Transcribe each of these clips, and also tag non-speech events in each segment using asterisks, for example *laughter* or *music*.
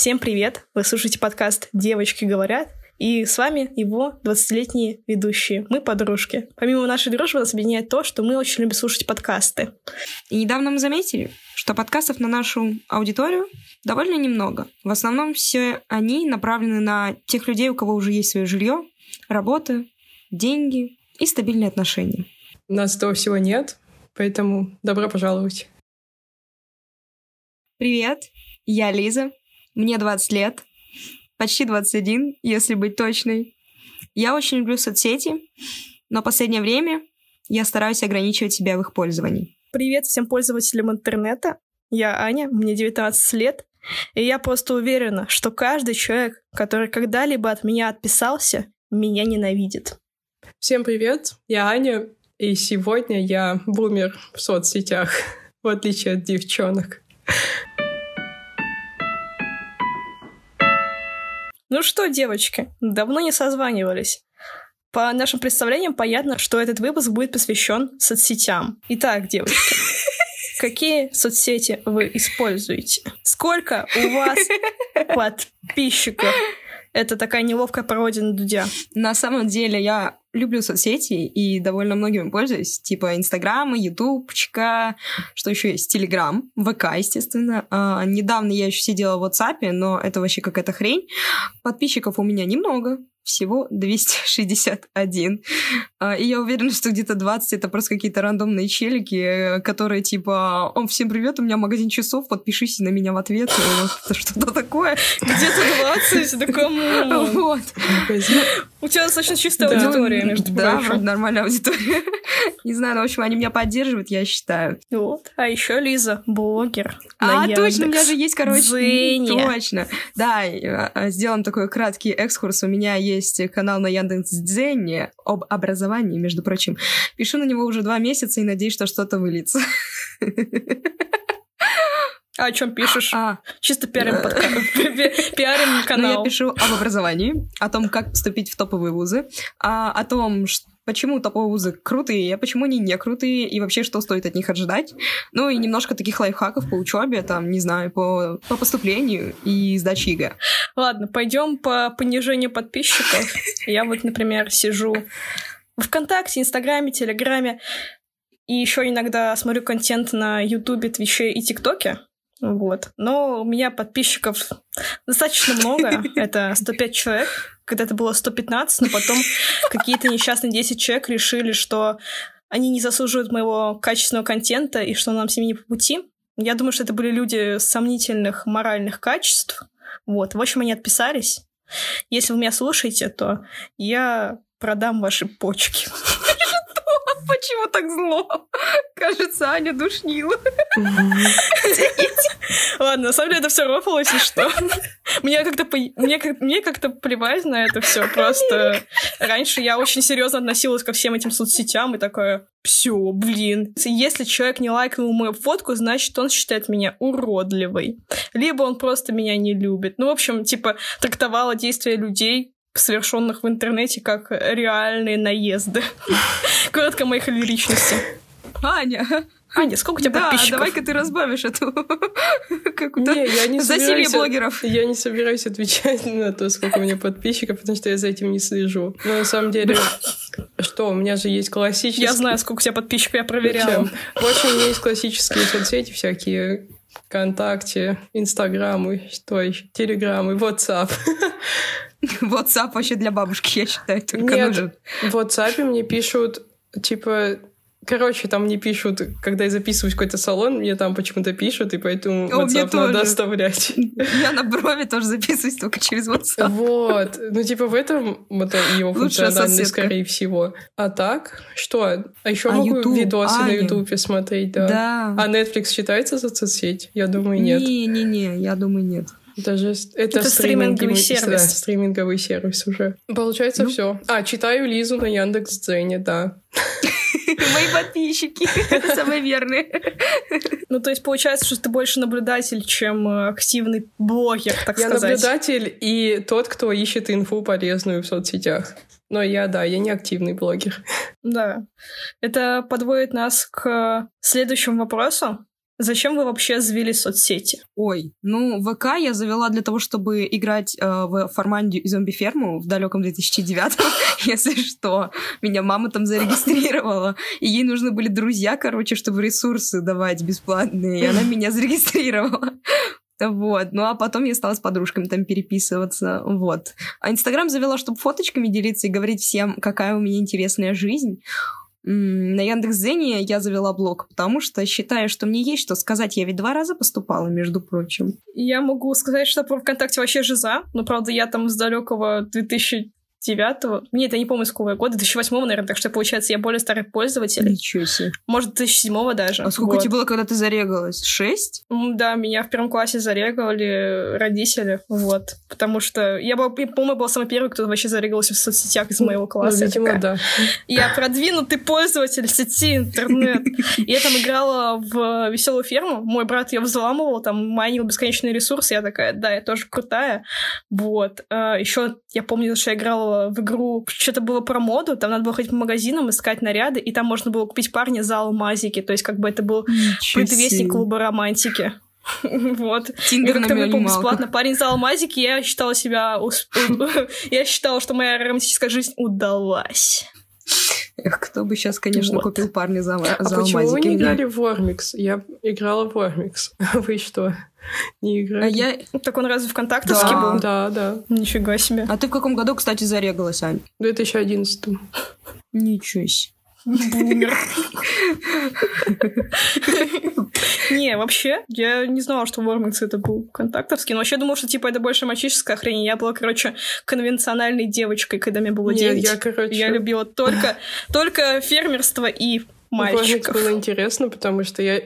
Всем привет! Вы слушаете подкаст «Девочки говорят», и с вами его 20-летние ведущие. Мы подружки. Помимо нашей дружбы нас объединяет то, что мы очень любим слушать подкасты. И недавно мы заметили, что подкастов на нашу аудиторию довольно немного. В основном все они направлены на тех людей, у кого уже есть свое жилье, работа, деньги и стабильные отношения. У нас этого всего нет, поэтому добро пожаловать. Привет, я Лиза, мне 20 лет, почти 21, если быть точной. Я очень люблю соцсети, но в последнее время я стараюсь ограничивать себя в их пользовании. Привет всем пользователям интернета. Я Аня, мне 19 лет, и я просто уверена, что каждый человек, который когда-либо от меня отписался, меня ненавидит. Всем привет, я Аня, и сегодня я бумер в соцсетях, *laughs* в отличие от девчонок. Ну что, девочки, давно не созванивались. По нашим представлениям понятно, что этот выпуск будет посвящен соцсетям. Итак, девочки, *laughs* какие соцсети вы используете? Сколько у вас подписчиков? Это такая неловкая пародия на Дудя. На самом деле я люблю соцсети и довольно многими пользуюсь, типа Инстаграма, Ютубчика, что еще есть, Телеграм, ВК, естественно. А, недавно я еще сидела в WhatsApp, но это вообще какая-то хрень. Подписчиков у меня немного, всего 261. А, и я уверена, что где-то 20 это просто какие-то рандомные челики, которые типа, он всем привет, у меня магазин часов, подпишись на меня в ответ. Что-то такое. Где-то 20, *laughs* да кому? Вот. У тебя достаточно чистая аудитория, между прочим. Да, нормальная аудитория. *laughs* Не знаю, но, в общем, они меня поддерживают, я считаю. Вот. А еще Лиза, блогер. А, точно, у меня же есть, короче. Точно. Да, а, сделаем такой краткий экскурс. У меня есть есть канал на Яндекс.Дзене об образовании, между прочим. Пишу на него уже два месяца и надеюсь, что что-то выльется. *laughs* А о чем пишешь? А, Чисто пиарим, *laughs* пиарим канал. Ну, я пишу об образовании, о том, как поступить в топовые вузы, а, о том, почему топовые вузы крутые, а почему они не крутые, и вообще, что стоит от них ожидать. Ну и немножко таких лайфхаков по учебе, там, не знаю, по, по поступлению и сдаче ЕГЭ. Ладно, пойдем по понижению подписчиков. Я вот, например, сижу в ВКонтакте, Инстаграме, Телеграме, и еще иногда смотрю контент на Ютубе, Твиче и ТикТоке. Вот. Но у меня подписчиков достаточно много. *laughs* Это 105 человек. Когда-то было 115, но потом какие-то несчастные 10 человек решили, что они не заслуживают моего качественного контента и что нам с ними не по пути. Я думаю, что это были люди сомнительных моральных качеств. Вот. В общем, они отписались. Если вы меня слушаете, то я продам ваши почки. *laughs* Почему так зло? *laughs* Кажется, Аня душнила. *laughs* Ладно, на самом деле это все рофалось, и что? Мне как-то мне, мне как-то плевать на это все. Просто раньше я очень серьезно относилась ко всем этим соцсетям и такая, все, блин. Если человек не лайкнул мою фотку, значит, он считает меня уродливой. Либо он просто меня не любит. Ну, в общем, типа, трактовала действия людей совершенных в интернете как реальные наезды. *laughs* Коротко моих лиричности. Аня, Аня, сколько у тебя да, подписчиков? давай-ка ты разбавишь эту *laughs* какую-то не, я не засилие блогеров. Я не собираюсь отвечать на то, сколько у меня подписчиков, потому что я за этим не слежу. Но на самом деле, *laughs* что, у меня же есть классические... Я знаю, сколько у тебя подписчиков, я проверяла. В общем, у меня есть классические соцсети всякие, ВКонтакте, Инстаграмы, что еще, Телеграмы, WhatsApp. *laughs* WhatsApp вообще для бабушки, я считаю, только Нет, нужен. в WhatsApp мне пишут, типа, Короче, там мне пишут, когда я записываюсь в какой-то салон, мне там почему-то пишут, и поэтому О, WhatsApp надо оставлять. *laughs* Я на брови тоже записываюсь только через WhatsApp. Вот. Ну, типа, в этом вот его функциональность, скорее всего. А так, что? А еще а могу YouTube? видосы а, на Ютубе смотреть, да. Да. А Netflix считается за соцсеть? Я думаю, нет. Не-не-не, я думаю, нет. Даже это, это стриминговый сервис. Да, стриминговый сервис уже. Получается, ну? все. А, читаю Лизу на Яндекс.Дзене, да. *laughs* Мои подписчики. *laughs* Самые верные. *laughs* Ну, то есть получается, что ты больше наблюдатель, чем э, активный блогер, так я сказать. Я наблюдатель и тот, кто ищет инфу полезную в соцсетях. Но я, да, я не активный блогер. Да. Это подводит нас к следующему вопросу. Зачем вы вообще завели соцсети? Ой, ну, ВК я завела для того, чтобы играть э, в Формандию и зомби-ферму в далеком 2009 *laughs* если что. Меня мама там зарегистрировала, и ей нужны были друзья, короче, чтобы ресурсы давать бесплатные, и она меня зарегистрировала. *laughs* Вот. Ну, а потом я стала с подружками там переписываться. Вот. А Инстаграм завела, чтобы фоточками делиться и говорить всем, какая у меня интересная жизнь. На Яндекс.Зене я завела блог, потому что считаю, что мне есть что сказать. Я ведь два раза поступала, между прочим. Я могу сказать, что про ВКонтакте вообще жиза, но, правда, я там с далекого 2000 2009 Мне это не помню, с какого года, 2008 наверное, так что, получается, я более старый пользователь. Ничего себе. Может, 2007 даже. А сколько вот. тебе было, когда ты зарегалась? Шесть? Да, меня в первом классе зарегали родители, вот. Потому что я, была, я по-моему, была самый первый, кто вообще зарегался в соцсетях из моего класса. Ну, видимо, такая, да. Я продвинутый пользователь сети интернет. Я там играла в веселую ферму. Мой брат ее взламывал, там майнил бесконечные ресурсы. Я такая, да, я тоже крутая. Вот. А, Еще я помню, что я играла в игру, что-то было про моду, там надо было ходить по магазинам, искать наряды, и там можно было купить парня за алмазики, то есть как бы это был Ничего предвестник клуба романтики. *laughs* Вот. Тиндер я как-то выпал бесплатно парень за алмазики, я считала себя... *laughs* я считала, что моя романтическая жизнь удалась. Эх, кто бы сейчас, конечно, вот. купил парня за, а за почему вы не играли в Вормикс? Я играла в Вормикс. *laughs* вы что? Не играли? А я... Так он разве ВКонтактовский да. был? Да, да. Нифига себе. А ты в каком году, кстати, зарегалась, Ань? В 2011. Ничего себе. Бумер. *laughs* Не, вообще, я не знала, что Вормикс это был контактовский, но вообще думала, что типа это больше мальчишеская хрень. Я была, короче, конвенциональной девочкой, когда мне было 9. я, короче... Я любила только, *laughs* только фермерство и мальчиков. было интересно, потому что я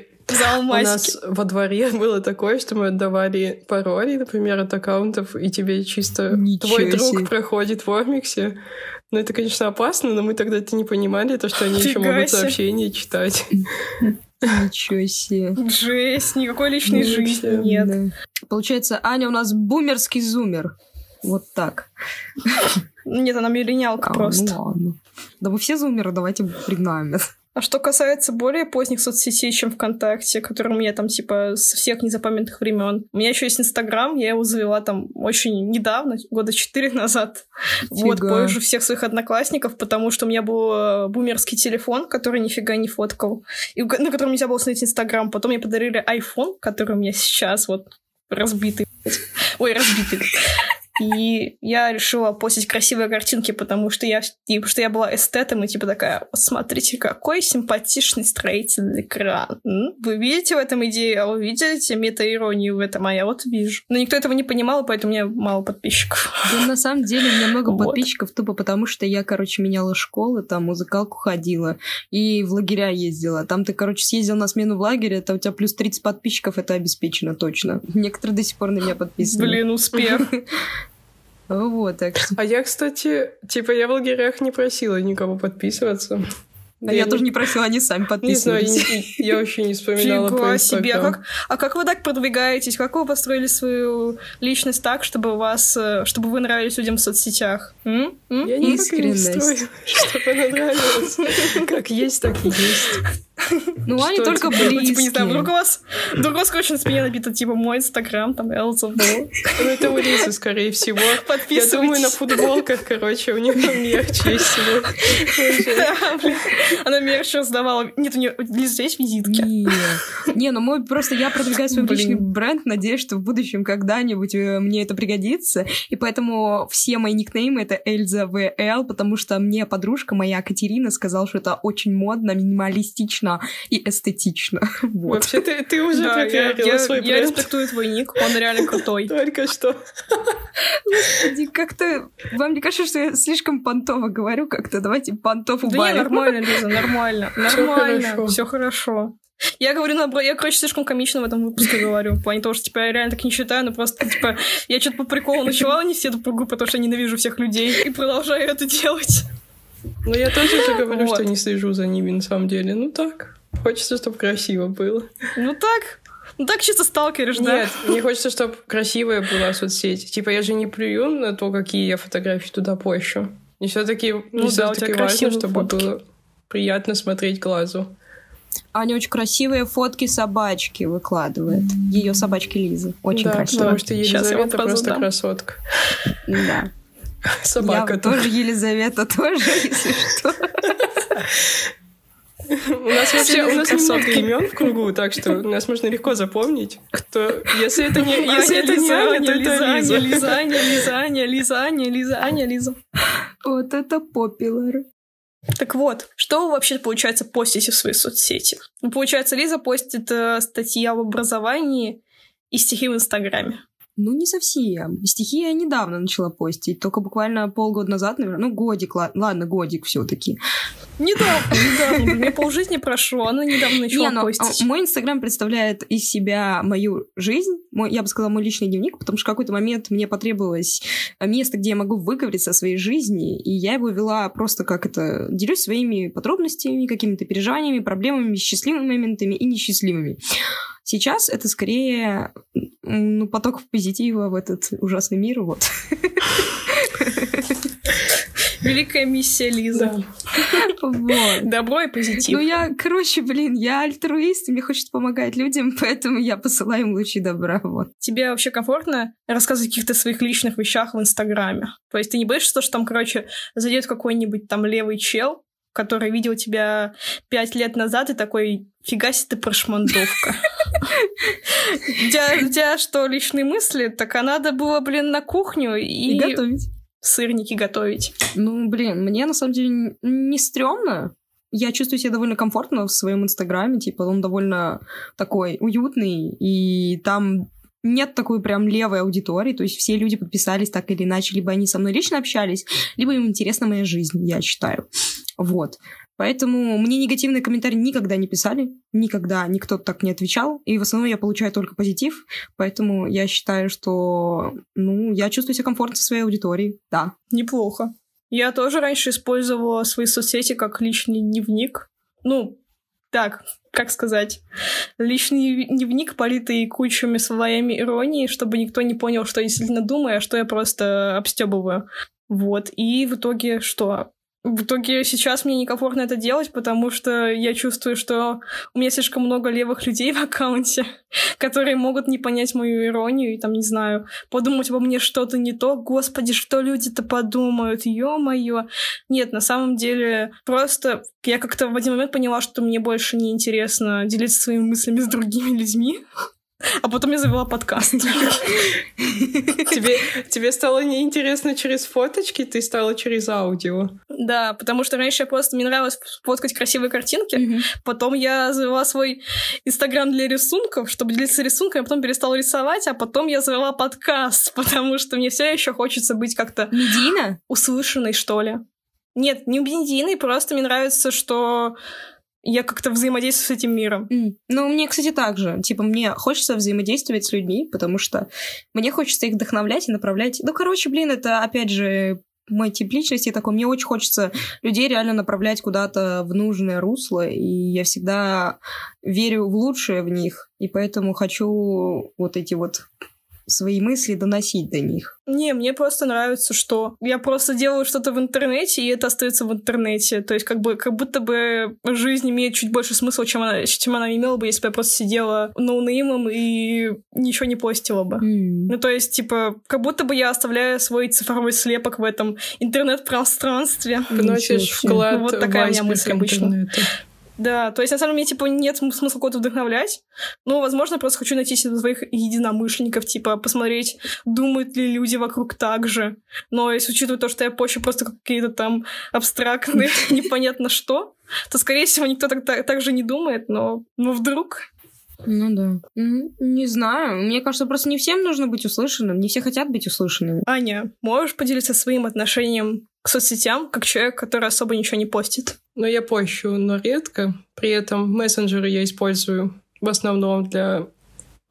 У нас во дворе *laughs* было такое, что мы отдавали пароли, например, от аккаунтов, и тебе чисто Ничего твой друг себе. проходит в Ормиксе. Ну, это, конечно, опасно, но мы тогда это не понимали, то, что они еще могут сообщения читать. Ничего себе. Жесть, никакой личной жизни нет. Получается, Аня у нас бумерский зумер. Вот так. Нет, она миллениалка а, просто. Ну ладно. Да мы все зумеры, давайте признаем это. А что касается более поздних соцсетей, чем ВКонтакте, который у меня там типа со всех незапамятных времен. У меня еще есть Инстаграм, я его завела там очень недавно, года четыре назад. Фига. Вот, позже всех своих одноклассников, потому что у меня был э, бумерский телефон, который нифига не фоткал, и на котором нельзя было установить Инстаграм. Потом мне подарили iPhone, который у меня сейчас вот разбитый. Ой, разбитый. И я решила постить красивые картинки, потому что я, потому что я была эстетом, и типа такая, вот смотрите, какой симпатичный строительный экран. Вы видите в этом идею, а вы видите мета-иронию в этом, а я вот вижу. Но никто этого не понимал, и поэтому у меня мало подписчиков. Да, на самом деле у меня много вот. подписчиков, тупо потому что я, короче, меняла школы, там музыкалку ходила и в лагеря ездила. Там ты, короче, съездил на смену в лагере, это у тебя плюс 30 подписчиков, это обеспечено точно. Некоторые до сих пор на меня подписаны. Блин, успех. *laughs* Вот, так что... А я, кстати, типа, я в лагерях не просила никого подписываться. А я, я тоже не просила, они сами подписывались. Не знаю, я, я вообще не вспоминала Фига про себе. А как, а как вы так продвигаетесь? Как вы построили свою личность так, чтобы вас, э, чтобы вы нравились людям в соцсетях? М? М? Я не строю, *laughs* чтобы она нравилась. Как есть, так и есть. Ну, они только близкие. Типа, не знаю, вдруг у вас, вдруг у вас на спине набито, типа, мой инстаграм, там, Элза Ну, это у Лизы, скорее всего. Я думаю, на футболках, короче, у нее мерч есть всего. Она мерч раздавала. Нет, у нее, Лиза, есть визитки? Не, ну, мой, просто я продвигаю свой личный бренд, надеюсь, что в будущем когда-нибудь э, мне это пригодится, и поэтому все мои никнеймы — это Эльза ВЛ, потому что мне подружка моя Катерина сказала, что это очень модно, минималистично, и эстетично. *laughs* Вот. Вообще, ты, ты уже да, пропиарила я, свой я, бренд. Я респектую твой ник, он реально *laughs* крутой. Только что. Господи, как-то... Вам не кажется, что я слишком понтово говорю как-то? Давайте понтов убавим. Да нормально, *laughs* Лиза, нормально. Нормально, все хорошо. Я говорю, на, я, короче, слишком комично в этом выпуске говорю, в плане того, что, типа, я реально так не считаю, но просто, типа, я что-то по приколу начала нести эту пругу, потому что я ненавижу всех людей, и продолжаю это делать. Ну, я тоже же говорю, вот. что не слежу за ними на самом деле. Ну так, хочется, чтобы красиво было. Ну так, ну так чисто сталкеришь, да? Нет, мне хочется, чтобы красивая была соцсеть. Типа я же не плюю на то, какие я фотографии туда пощу. И все таки ну, да, все-таки важно, чтобы фотки. было приятно смотреть глазу. Аня очень красивые фотки собачки выкладывает. Ее собачки Лизы. Очень да, красиво. потому что Елизавета просто красотка. Да. *laughs* Собака. Я тоже Елизавета, тоже, если что. У нас вообще у нас много имен в кругу, так что нас можно легко запомнить. Кто, если это не, если это не Аня, то это Лиза. Лиза, Аня, Лиза, Аня, Лиза, Аня, Лиза, Аня, Лиза. Вот это попилар. Так вот, что вы вообще, получается, постите в свои соцсети? Ну, получается, Лиза постит э, статьи об образовании и стихи в Инстаграме. Ну, не совсем. Стихи я недавно начала постить, только буквально полгода назад, наверное. Ну, годик, ладно, годик все Недавно, недавно. Мне полжизни прошло, она недавно начала не, но, постить. Мой Инстаграм представляет из себя мою жизнь, мой, я бы сказала, мой личный дневник, потому что в какой-то момент мне потребовалось место, где я могу выговориться о своей жизни, и я его вела просто как это... Делюсь своими подробностями, какими-то переживаниями, проблемами, счастливыми моментами и несчастливыми. Сейчас это скорее ну, поток позитива в этот ужасный мир, вот. *laughs* Великая миссия Лиза. Вот. Добро и позитив. Ну, я, короче, блин, я альтруист, мне хочется помогать людям, *laughs* поэтому я посылаю им лучи добра, вот. Тебе вообще комфортно рассказывать о каких-то своих личных вещах в Инстаграме? То есть ты не боишься, что там, короче, зайдет какой-нибудь там левый чел, который видел тебя пять лет назад и такой, фига себе ты прошмандовка. *laughs* У тебя что, личные мысли? Так а надо было, блин, на кухню и... готовить. Сырники готовить. Ну, блин, мне на самом деле не стрёмно. Я чувствую себя довольно комфортно в своем инстаграме, типа он довольно такой уютный, и там нет такой прям левой аудитории, то есть все люди подписались так или иначе, либо они со мной лично общались, либо им интересна моя жизнь, я считаю. Вот. Поэтому мне негативные комментарии никогда не писали, никогда никто так не отвечал, и в основном я получаю только позитив, поэтому я считаю, что, ну, я чувствую себя комфортно со своей аудиторией, да. Неплохо. Я тоже раньше использовала свои соцсети как личный дневник. Ну, так, как сказать, личный дневник, политый кучами словами иронии, чтобы никто не понял, что я действительно думаю, а что я просто обстебываю. Вот. И в итоге что? В итоге сейчас мне некомфортно это делать, потому что я чувствую, что у меня слишком много левых людей в аккаунте, *laughs* которые могут не понять мою иронию и там, не знаю, подумать обо мне что-то не то. Господи, что люди-то подумают? Ё-моё. Нет, на самом деле, просто я как-то в один момент поняла, что мне больше не интересно делиться своими мыслями с другими людьми. *laughs* А потом я завела подкаст. Тебе, тебе стало неинтересно через фоточки, ты стала через аудио. Да, потому что раньше я просто мне нравилось фоткать красивые картинки. Потом я завела свой инстаграм для рисунков, чтобы делиться рисунками, а потом перестала рисовать, а потом я завела подкаст, *laughs* потому что мне все еще хочется быть как-то... Медийно? Услышанной, что ли. Нет, не медийной, просто мне нравится, что я как-то взаимодействую с этим миром. Mm. Ну, мне, кстати, так же. Типа, мне хочется взаимодействовать с людьми, потому что мне хочется их вдохновлять и направлять. Ну, короче, блин, это, опять же, мой тип личности такой. Мне очень хочется людей реально направлять куда-то в нужное русло, и я всегда верю в лучшее в них, и поэтому хочу вот эти вот свои мысли доносить до них. Не, мне просто нравится, что я просто делаю что-то в интернете, и это остается в интернете. То есть как бы как будто бы жизнь имеет чуть больше смысла, чем она, чем она имела бы, если бы я просто сидела ноунеймом и ничего не постила бы. Mm. Ну, то есть, типа, как будто бы я оставляю свой цифровой слепок в этом интернет-пространстве. Вносишь вклад Вот такая у меня мысль обычно. Интернета. Да, то есть на самом деле, типа, нет смысла кого-то вдохновлять. Ну, возможно, просто хочу найти себе своих единомышленников, типа, посмотреть, думают ли люди вокруг так же. Но если учитывать то, что я пощу просто какие-то там абстрактные, *laughs* непонятно что, то, скорее всего, никто так, так, так же не думает, но, но вдруг... Ну да. Не знаю. Мне кажется, просто не всем нужно быть услышанным. Не все хотят быть услышанными. Аня, можешь поделиться своим отношением к соцсетям, как человек, который особо ничего не постит? Ну, я пощу, но редко. При этом мессенджеры я использую в основном для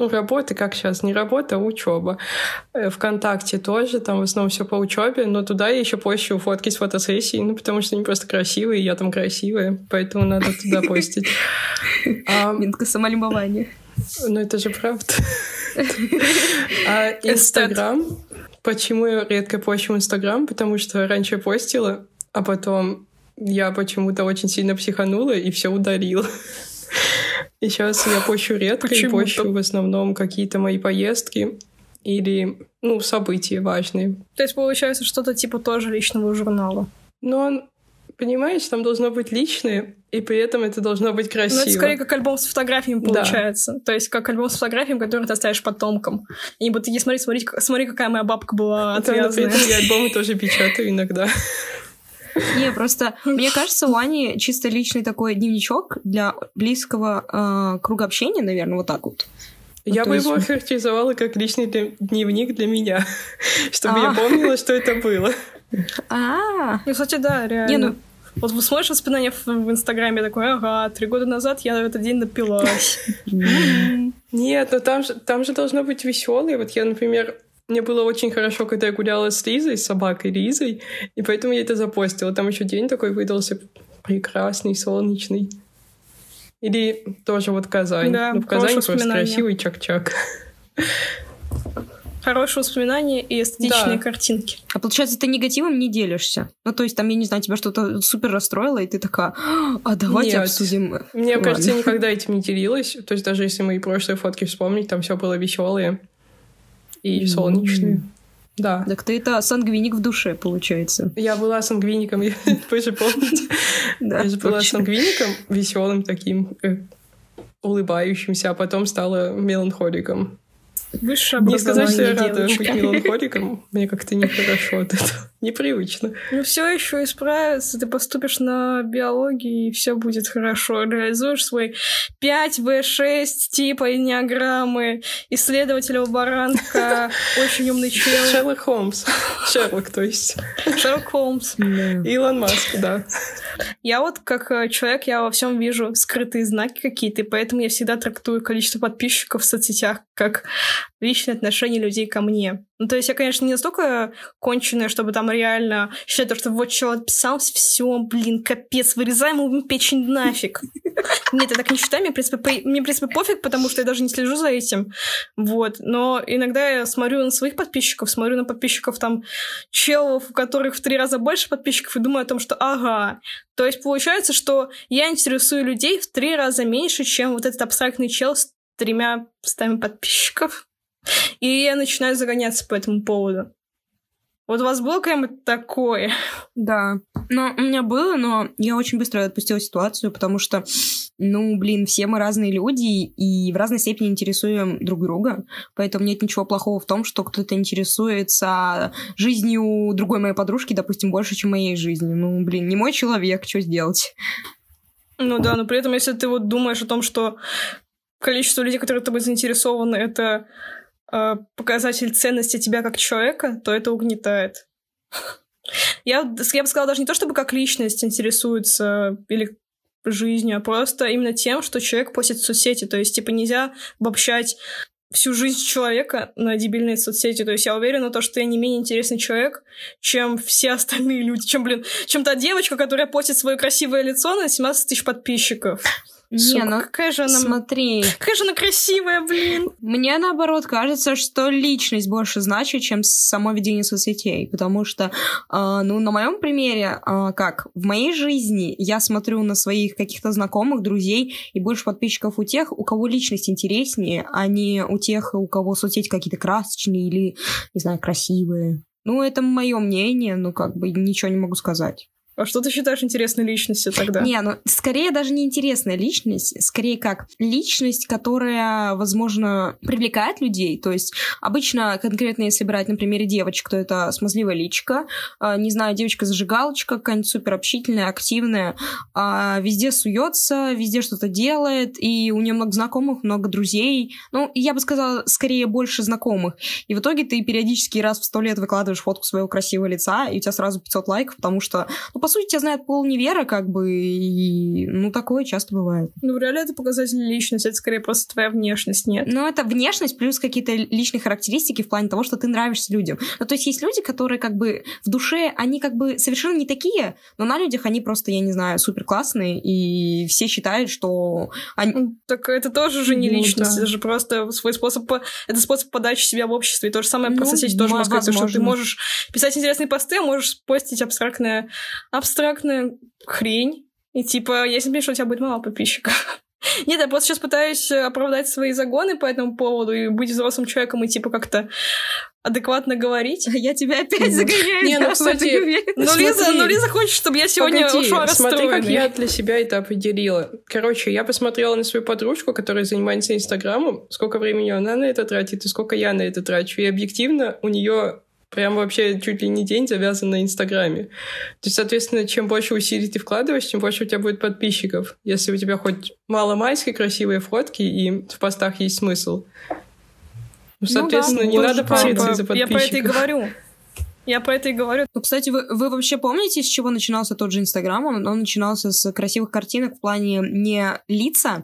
ну, работы, как сейчас, не работа, а учеба. Э, Вконтакте тоже, там в основном все по учебе, но туда я еще пощу фотки с фотосессий, ну, потому что они просто красивые, я там красивая, поэтому надо туда постить. *laughs* Минка самолюбования. Ну, это же правда. *laughs* А Инстаграм? Почему я редко пощу Инстаграм? Потому что раньше постила, а потом я почему-то очень сильно психанула и все удалила. И сейчас я пощу редко, и пощу в основном какие-то мои поездки или, ну, события важные. То есть, получается, что-то типа тоже личного журнала? Ну, он, понимаешь, там должно быть личное, и при этом это должно быть красиво. Ну, это скорее как альбом с фотографиями получается. Да. То есть как альбом с фотографиями, который ты оставишь потомкам. И будут такие смотри, смотри, смотри, какая моя бабка была отвязная. Да, я альбомы тоже печатаю иногда. Не, просто мне кажется, у Ани чисто личный такой дневничок для близкого э, круга общения, наверное, вот так вот. Я ну, бы есть... его охарактеризовала как личный дневник для меня, *laughs* чтобы я а. помнила, что это было. А, ну, кстати, да, реально. Не, ну, вот вы смотришь воспоминания в, в Инстаграме, такой, ага, три года назад я в этот день напилась. Нет, но там же, там же должно быть веселое. Вот я, например, мне было очень хорошо, когда я гуляла с Лизой, с собакой Лизой, и поэтому я это запостила. Там еще день такой выдался прекрасный, солнечный. Или тоже вот Казань. Да, ну, в Казани просто красивый чак-чак. Хорошие воспоминания и эстетичные да. картинки. А получается, ты негативом не делишься? Ну, то есть, там, я не знаю, тебя что-то супер расстроило, и ты такая, а давайте Нет. обсудим. Мне Ладно. кажется, я никогда этим не делилась. То есть, даже если мои прошлые фотки вспомнить, там все было веселое и солнечные. Да. Так ты это сангвиник в душе, получается. Я была сангвиником, вы же помните. Я же была сангвиником, веселым таким, э, улыбающимся, а потом стала меланхоликом. Высшее Не сказать, что я рада быть меланхоликом, мне как-то нехорошо от этого. Непривычно. Ну, все еще исправится, ты поступишь на биологии, и все будет хорошо. Реализуешь свой 5В6 типа энеограммы, исследователя лаборантка, *laughs* очень умный чел. Шерлок Холмс. Шерлок, то есть. Шерлок Холмс. Илон Маск, да. Я вот как э, человек, я во всем вижу скрытые знаки какие-то, и поэтому я всегда трактую количество подписчиков в соцсетях как личные отношения людей ко мне. Ну, то есть я, конечно, не настолько конченая, чтобы там реально считать, что вот человек отписался, все, блин, капец, вырезаем ему печень нафиг. Нет, я так не считаю, мне, в принципе, мне, в принципе, пофиг, потому что я даже не слежу за этим. Вот. Но иногда я смотрю на своих подписчиков, смотрю на подписчиков там челов, у которых в три раза больше подписчиков, и думаю о том, что ага. То есть получается, что я интересую людей в три раза меньше, чем вот этот абстрактный чел с тремя стами подписчиков. И я начинаю загоняться по этому поводу. Вот у вас было когда-нибудь такое? Да. Но у меня было, но я очень быстро отпустила ситуацию, потому что, ну, блин, все мы разные люди и в разной степени интересуем друг друга. Поэтому нет ничего плохого в том, что кто-то интересуется жизнью другой моей подружки, допустим, больше, чем моей жизнью. Ну, блин, не мой человек, что сделать? Ну да, но при этом, если ты вот думаешь о том, что количество людей, которые тобой заинтересованы, это э, показатель ценности тебя как человека, то это угнетает. *laughs* Я, я бы сказала, даже не то, чтобы как личность интересуется или жизнью, а просто именно тем, что человек постит в соцсети. То есть, типа, нельзя обобщать всю жизнь человека на дебильные соцсети. То есть я уверена, то, что я не менее интересный человек, чем все остальные люди. Чем, блин, чем та девочка, которая постит свое красивое лицо на 17 тысяч подписчиков. Не, ну какая же она... Смотри. Какая же она красивая, блин. Мне, наоборот, кажется, что личность больше значит, чем само ведение соцсетей. Потому что, э, ну, на моем примере, э, как, в моей жизни я смотрю на своих каких-то знакомых, друзей, и больше подписчиков у тех, у кого личность интереснее, а не у тех, у кого соцсети какие-то красочные или, не знаю, красивые. Ну, это мое мнение, ну, как бы ничего не могу сказать. А что ты считаешь интересной личностью тогда? Не, ну скорее даже не интересная личность, скорее как личность, которая, возможно, привлекает людей. То есть обычно, конкретно если брать на примере девочек, то это смазливая личка, а, не знаю, девочка-зажигалочка, какая-нибудь супер активная, а, везде суется, везде что-то делает, и у нее много знакомых, много друзей. Ну, я бы сказала, скорее больше знакомых. И в итоге ты периодически раз в сто лет выкладываешь фотку своего красивого лица, и у тебя сразу 500 лайков, потому что ну, по сути, тебя знает пол невера, как бы, и, ну, такое часто бывает. Ну, в реале это показатель личности, это скорее просто твоя внешность, нет? Ну, это внешность плюс какие-то личные характеристики в плане того, что ты нравишься людям. Ну, то есть есть люди, которые, как бы, в душе, они, как бы, совершенно не такие, но на людях они просто, я не знаю, супер классные, и все считают, что они... Так это тоже же не ну, личность, да. это же просто свой способ, это способ подачи себя в обществе, и то же самое ну, про соцсети тоже можно сказать, что ты можешь писать интересные посты, а можешь постить абстрактное абстрактная хрень. И типа, если мне что у тебя будет мало подписчиков. *laughs* Нет, я просто сейчас пытаюсь оправдать свои загоны по этому поводу и быть взрослым человеком и типа как-то адекватно говорить. Я тебя опять загоняю. Не, ну, кстати, ну Лиза, ну Лиза хочет, чтобы я сегодня Погоди, ушла смотри, как я для себя это определила. Короче, я посмотрела на свою подружку, которая занимается Инстаграмом, сколько времени она на это тратит и сколько я на это трачу. И объективно у нее прям вообще чуть ли не день завязан на Инстаграме. То есть, соответственно, чем больше усилий ты вкладываешь, тем больше у тебя будет подписчиков. Если у тебя хоть мало-мальски красивые фотки, и в постах есть смысл. Ну, соответственно, да, не надо париться из-за я про это и подписчиков. говорю. Я про это и говорю. Ну, кстати, вы, вы вообще помните, с чего начинался тот же Инстаграм? Он, он начинался с красивых картинок в плане не лица,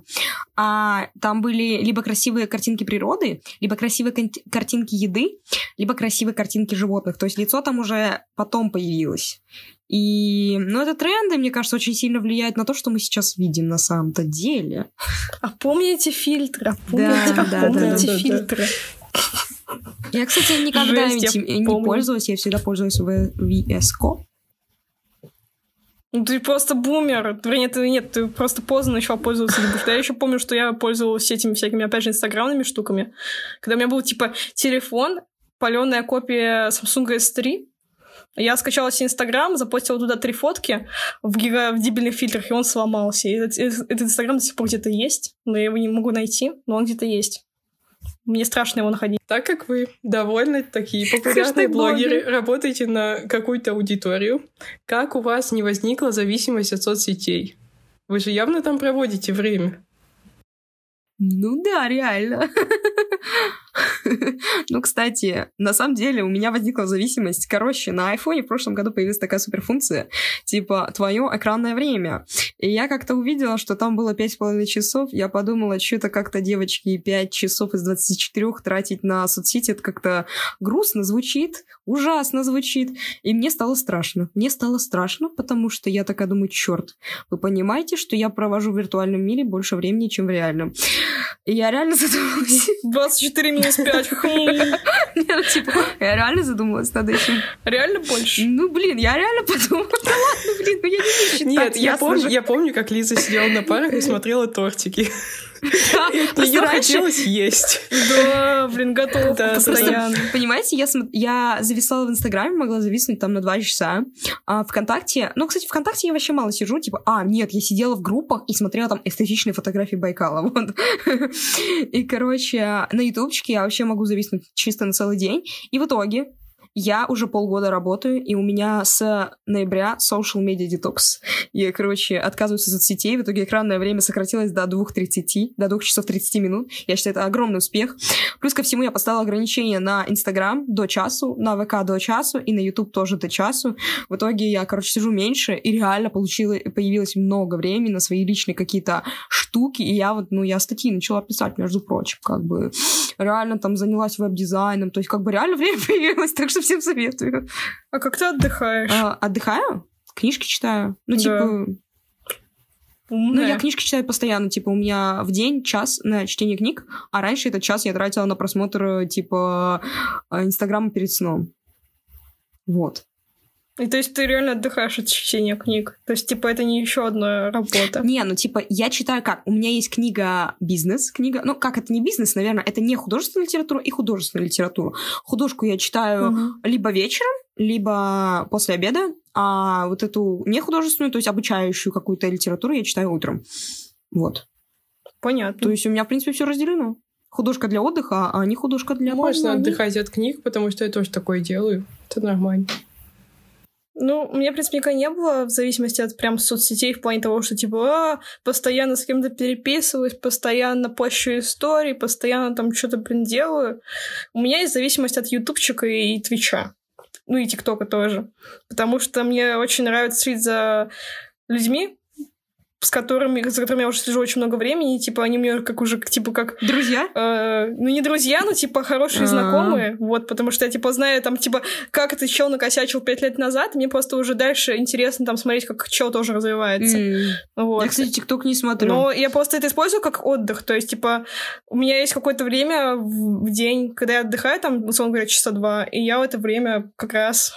а там были либо красивые картинки природы, либо красивые картинки еды, либо красивые картинки животных. То есть лицо там уже потом появилось. И, ну, это тренды, мне кажется, очень сильно влияют на то, что мы сейчас видим на самом-то деле. А помните фильтры? А помните, Да, а да, помните да, да. фильтры? Я, кстати, никогда Жесть, этим не помню. пользовалась, я всегда пользовалась VS Code. Ну, ты просто бумер. Вернее, ты нет, ты просто поздно начал пользоваться. Потому что я еще помню, что я пользовалась этими всякими, опять же, инстаграмными штуками. Когда у меня был, типа, телефон, паленая копия Samsung S3, я скачала себе Инстаграм, запостила туда три фотки в, гига, в дебильных фильтрах, и он сломался. И этот, этот Инстаграм до сих пор где-то есть, но я его не могу найти, но он где-то есть. Мне страшно его находить. Так как вы довольно такие популярные блогеры, блогер. работаете на какую-то аудиторию, как у вас не возникла зависимость от соцсетей? Вы же явно там проводите время. Ну да, реально. *laughs* Ну, кстати, на самом деле у меня возникла зависимость. Короче, на айфоне в прошлом году появилась такая суперфункция, типа твое экранное время. И я как-то увидела, что там было 5,5 часов. Я подумала, что это как-то, девочки, 5 часов из 24 тратить на соцсети, это как-то грустно звучит, ужасно звучит. И мне стало страшно. Мне стало страшно, потому что я такая думаю, черт, вы понимаете, что я провожу в виртуальном мире больше времени, чем в реальном. И я реально задумалась. *laughs* 24 минус 5. Хм. Нет, типа, я реально задумалась над этим. Реально больше? Ну, блин, я реально подумала, *laughs* да ладно, блин, ну я не Нет, я помню, я помню, как Лиза сидела на парах и смотрела тортики. Да, нее раньше- хотелось есть. Да, блин, готова Да, постоянно. Понимаете, я, я зависала в Инстаграме, могла зависнуть там на два часа. А ВКонтакте... Ну, кстати, ВКонтакте я вообще мало сижу. Типа, а, нет, я сидела в группах и смотрела там эстетичные фотографии Байкала. *laughs* Вот. И, короче, на ютубчике я вообще могу зависнуть чисто на целый день. И в итоге я уже полгода работаю, и у меня с ноября social media detox. Я, короче, отказываюсь от соцсетей. В итоге экранное время сократилось до 2.30, до 2 часов 30 минут. Я считаю, это огромный успех. Плюс ко всему я поставила ограничения на Инстаграм до часу, на ВК до часу и на Ютуб тоже до часу. В итоге я, короче, сижу меньше и реально получила, появилось много времени на свои личные какие-то штуки. И я вот, ну, я статьи начала писать, между прочим, как бы реально там занялась веб-дизайном. То есть как бы реально *laughs* время появилось, так что всем советую. А как ты отдыхаешь? А, отдыхаю, книжки читаю. Ну, Да. типа, ну, Умная. я книжки читаю постоянно. Типа, у меня в день час на чтение книг, а раньше этот час я тратила на просмотр, типа, Инстаграма перед сном. Вот. И то есть ты реально отдыхаешь от чтения книг? То есть, типа, это не еще одна работа? Не, ну, типа, я читаю как? У меня есть книга «Бизнес», книга... Ну, как это не бизнес, наверное, это не художественная литература и художественная литература. Художку я читаю Мгм. либо вечером, либо после обеда, а вот эту нехудожественную, то есть обучающую какую-то литературу я читаю утром. Вот. Понятно. То есть у меня, в принципе, все разделено. Художка для отдыха, а не художка для Можно познания. отдыхать от книг, потому что я тоже такое делаю. Это нормально. Ну, у меня, в принципе, никогда не было в зависимости от прям соцсетей в плане того, что, типа, а, постоянно с кем-то переписываюсь, постоянно пощу истории, постоянно там что-то, блин, делаю. У меня есть зависимость от ютубчика и твича. Ну, и тиктока тоже. Потому что мне очень нравится следить за людьми, с которыми, за которыми я уже слежу очень много времени, и, типа, они мне как уже, типа, как Друзья? Э, ну, не друзья, но, типа, хорошие А. знакомые. Вот, потому что я, типа, знаю, там, типа, как этот чел накосячил пять лет назад. Мне просто уже дальше интересно там смотреть, как чел тоже развивается. Вот. Я, кстати, ТикТок не смотрю. Но я просто это использую как отдых. То есть, типа, у меня есть какое-то время в, день, когда я отдыхаю, там, условно говоря, часа два, и я в это время как раз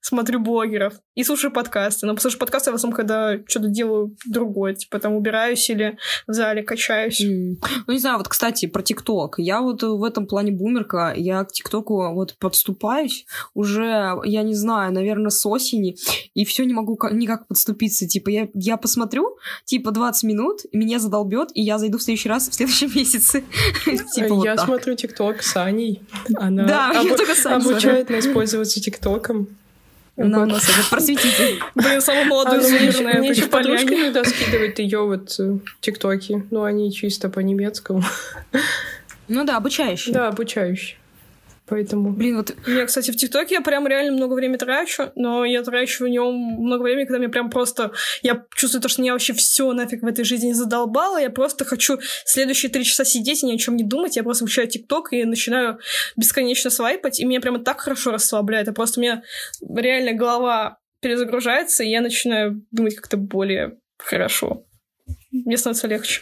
смотрю блогеров и слушаю подкасты. Но послушаю подкасты я в основном, когда что-то делаю другое. Происходит. Типа там убираюсь или в зале качаюсь. Mm. Ну, не знаю, вот, кстати, про ТикТок. Я вот в этом плане бумерка. Я к ТикТоку вот подступаюсь уже, я не знаю, наверное, с осени, и все не могу никак подступиться. Типа, я, я посмотрю, типа, 20 минут, меня задолбет, и я зайду в следующий раз в следующем *laughs* месяце. Типа я смотрю ТикТок с Аней. Она да, я только с обучает нас пользоваться ТикТоком. На нас это просветитель. *laughs* Блин, самый молодой а, наверное. Мне еще подружка иногда скидывает ее вот э, ТикТоки. Но они чисто по-немецкому. Ну да, обучающие. Да, обучающие. Поэтому... Блин, вот... Я, кстати, в ТикТоке я прям реально много времени трачу, но я трачу в нем много времени, когда мне прям просто... Я чувствую то, что меня вообще все нафиг в этой жизни задолбало, я просто хочу следующие три часа сидеть и ни о чем не думать, я просто включаю ТикТок и начинаю бесконечно свайпать, и меня прямо так хорошо расслабляет, а просто у меня реально голова перезагружается, и я начинаю думать как-то более хорошо. Мне становится легче.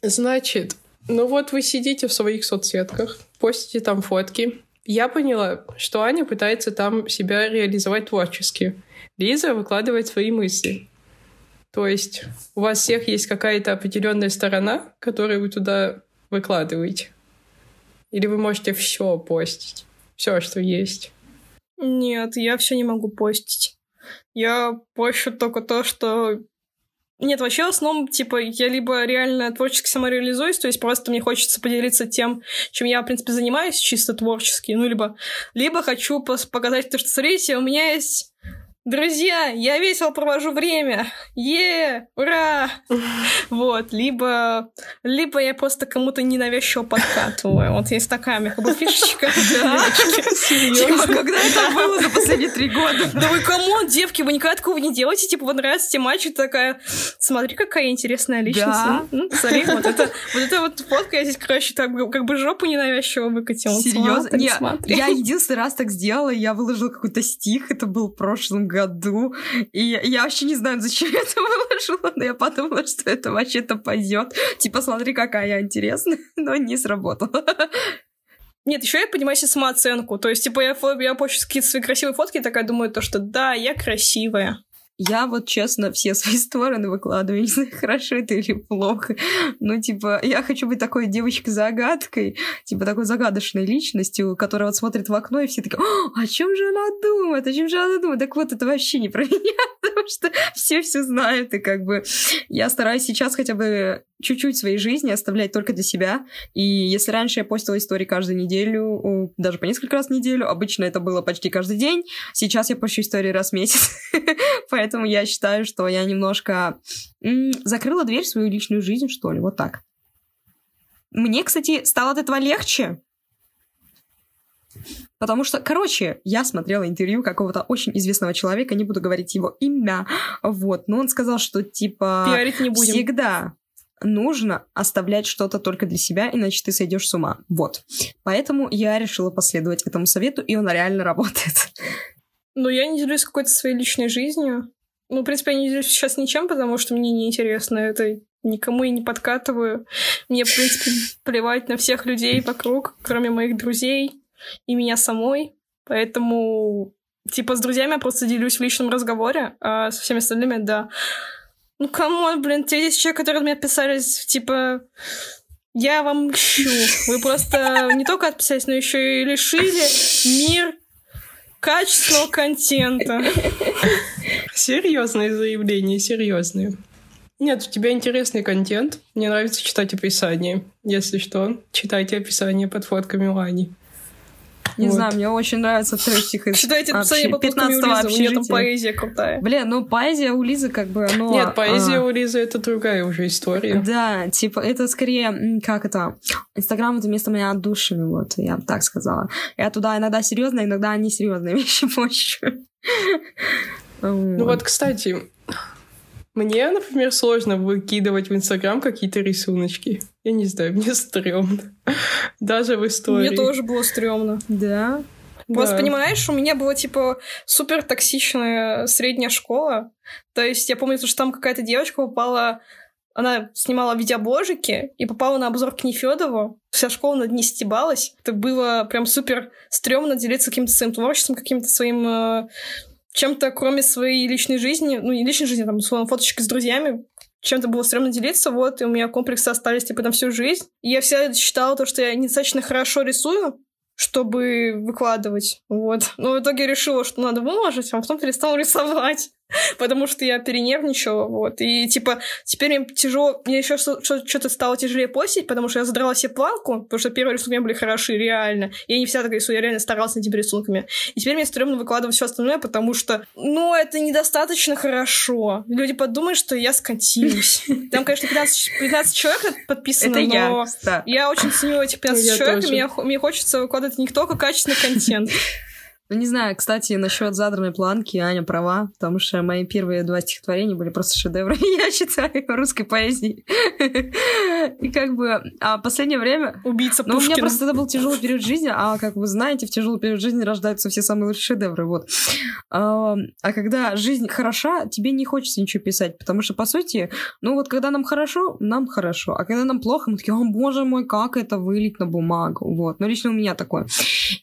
Значит, ну вот вы сидите в своих соцсетках, постите там фотки, я поняла, что Аня пытается там себя реализовать творчески. Лиза выкладывает свои мысли. То есть у вас всех есть какая-то определенная сторона, которую вы туда выкладываете. Или вы можете все постить, все, что есть. Нет, я все не могу постить. Я пощу только то, что нет, вообще в основном, типа, я либо реально творчески самореализуюсь, то есть просто мне хочется поделиться тем, чем я, в принципе, занимаюсь чисто творчески, ну, либо, либо хочу показать то, что, смотрите, у меня есть Друзья, я весело провожу время. Е, ура! *laughs* Вот, либо, либо я просто кому-то ненавязчиво подкатываю. Вот есть такая как бы фишечка. *laughs* Типа, когда это *laughs* было за последние три года? Да вы кому, девки, вы никогда такого не делаете? Типа, вот нравится тебе мальчик, такая, смотри, какая интересная личность. Ну, смотри, вот это, вот это вот фотка я здесь, короче, так как бы жопу ненавязчиво выкатила. Серьезно? Я единственный раз так сделала, я выложила какой-то стих, это был в прошлом году году. И я вообще не знаю, зачем я это выложила, но я подумала, что это вообще-то пойдет. Типа, смотри, какая я интересная, *laughs* но не сработало. Нет, еще я понимаю себе самооценку. То есть, типа, я, я почту какие-то свои красивые фотки и такая думаю, то, что да, я красивая. Я вот честно все *laughs* свои стороны выкладываю, не знаю, хорошо это или плохо. Ну, типа, я хочу быть такой девочкой-загадкой, типа такой загадочной личностью, которая вот смотрит в окно, и все такие, о чем же она думает, о чем же она думает? Так вот, это вообще не про *laughs* меня, потому что все все знают, и как бы я стараюсь сейчас хотя бы чуть-чуть своей жизни оставлять только для себя. И если раньше я постила истории каждую неделю, даже по несколько раз в неделю, обычно это было почти каждый день, сейчас я пощу истории раз в месяц. *laughs* Поэтому я считаю, что я немножко закрыла дверь в свою личную жизнь, что ли, вот так. Мне, кстати, стало от этого легче, Потому что, короче, я смотрела интервью какого-то очень известного человека, не буду говорить его имя, вот, но он сказал, что, типа, Пиарить не будем. всегда нужно оставлять что-то только для себя, иначе ты сойдешь с ума. Вот. Поэтому я решила последовать этому совету, и он реально работает. Ну, я не делюсь какой-то своей личной жизнью. Ну, в принципе, я не делюсь сейчас ничем, потому что мне неинтересно это никому и не подкатываю. Мне, в принципе, плевать на всех людей вокруг, кроме моих друзей и меня самой. Поэтому, типа, с друзьями я просто делюсь в личном разговоре, а со всеми остальными, да. Ну, кому, блин, те 10 человек, которые мне отписались, типа, я вам мщу. Вы просто не только отписались, но еще и лишили мир качественного контента. Серьезные заявления, серьезные. Нет, у тебя интересный контент. Мне нравится читать описание. Если что, читайте описание под фотками Лани. Не вот. знаю, мне очень нравится трэштик из Читайте описание по подками у Лизы, у нее там поэзия крутая. Блин, ну поэзия у Лизы как бы, оно... Нет, поэзия а... у Лизы это другая уже история. Да, типа, это скорее, как это, Инстаграм это место моей отдушины, вот, я бы так сказала. Я туда иногда серьезно, иногда несерьезные *laughs* вещи пощу. Ну вот, кстати, мне, например, сложно выкидывать в Инстаграм какие-то рисуночки. Я не знаю, мне стрёмно. Даже в истории. Мне тоже было стрёмно. Да? Просто, да. понимаешь, у меня была, типа, супер токсичная средняя школа. То есть я помню, что там какая-то девочка попала... Она снимала видеобложики и попала на обзор к Нефёдову. Вся школа над ней стебалась. Это было прям супер стрёмно делиться каким-то своим творчеством, каким-то своим э, чем-то, кроме своей личной жизни, ну, не личной жизни, там, условно, фоточек с друзьями, чем-то было стрёмно делиться, вот, и у меня комплексы остались, типа, на всю жизнь. И я всегда считала то, что я недостаточно хорошо рисую, чтобы выкладывать, вот. Но в итоге решила, что надо выложить, а потом перестала рисовать. *laughs* потому что я перенервничала, вот, и, типа, теперь мне тяжело, мне еще что-то стало тяжелее постить, потому что я задрала себе планку, потому что первые рисунки были хороши, реально, я не вся так рисую, я реально старалась над этими рисунками, и теперь мне стрёмно выкладывать все остальное, потому что, ну, это недостаточно хорошо, люди подумают, что я скатилась. *laughs* Там, конечно, 15, 15 человек подписано, это но я, я очень ценю этих 15 человек, мне хочется выкладывать не только качественный контент, *laughs* ну, не знаю, кстати, насчет задранной планки Аня права, потому что мои первые два стихотворения были просто шедевры, *laughs* я считаю, русской поэзии. И как бы, а последнее время... Убийца Ну, у меня просто это был тяжелый период жизни, а как вы знаете, в тяжелый период жизни рождаются все самые лучшие шедевры, вот. А, а когда жизнь хороша, тебе не хочется ничего писать, потому что, по сути, ну вот когда нам хорошо, нам хорошо, а когда нам плохо, мы такие, о, боже мой, как это вылить на бумагу, вот. Ну, лично у меня такое.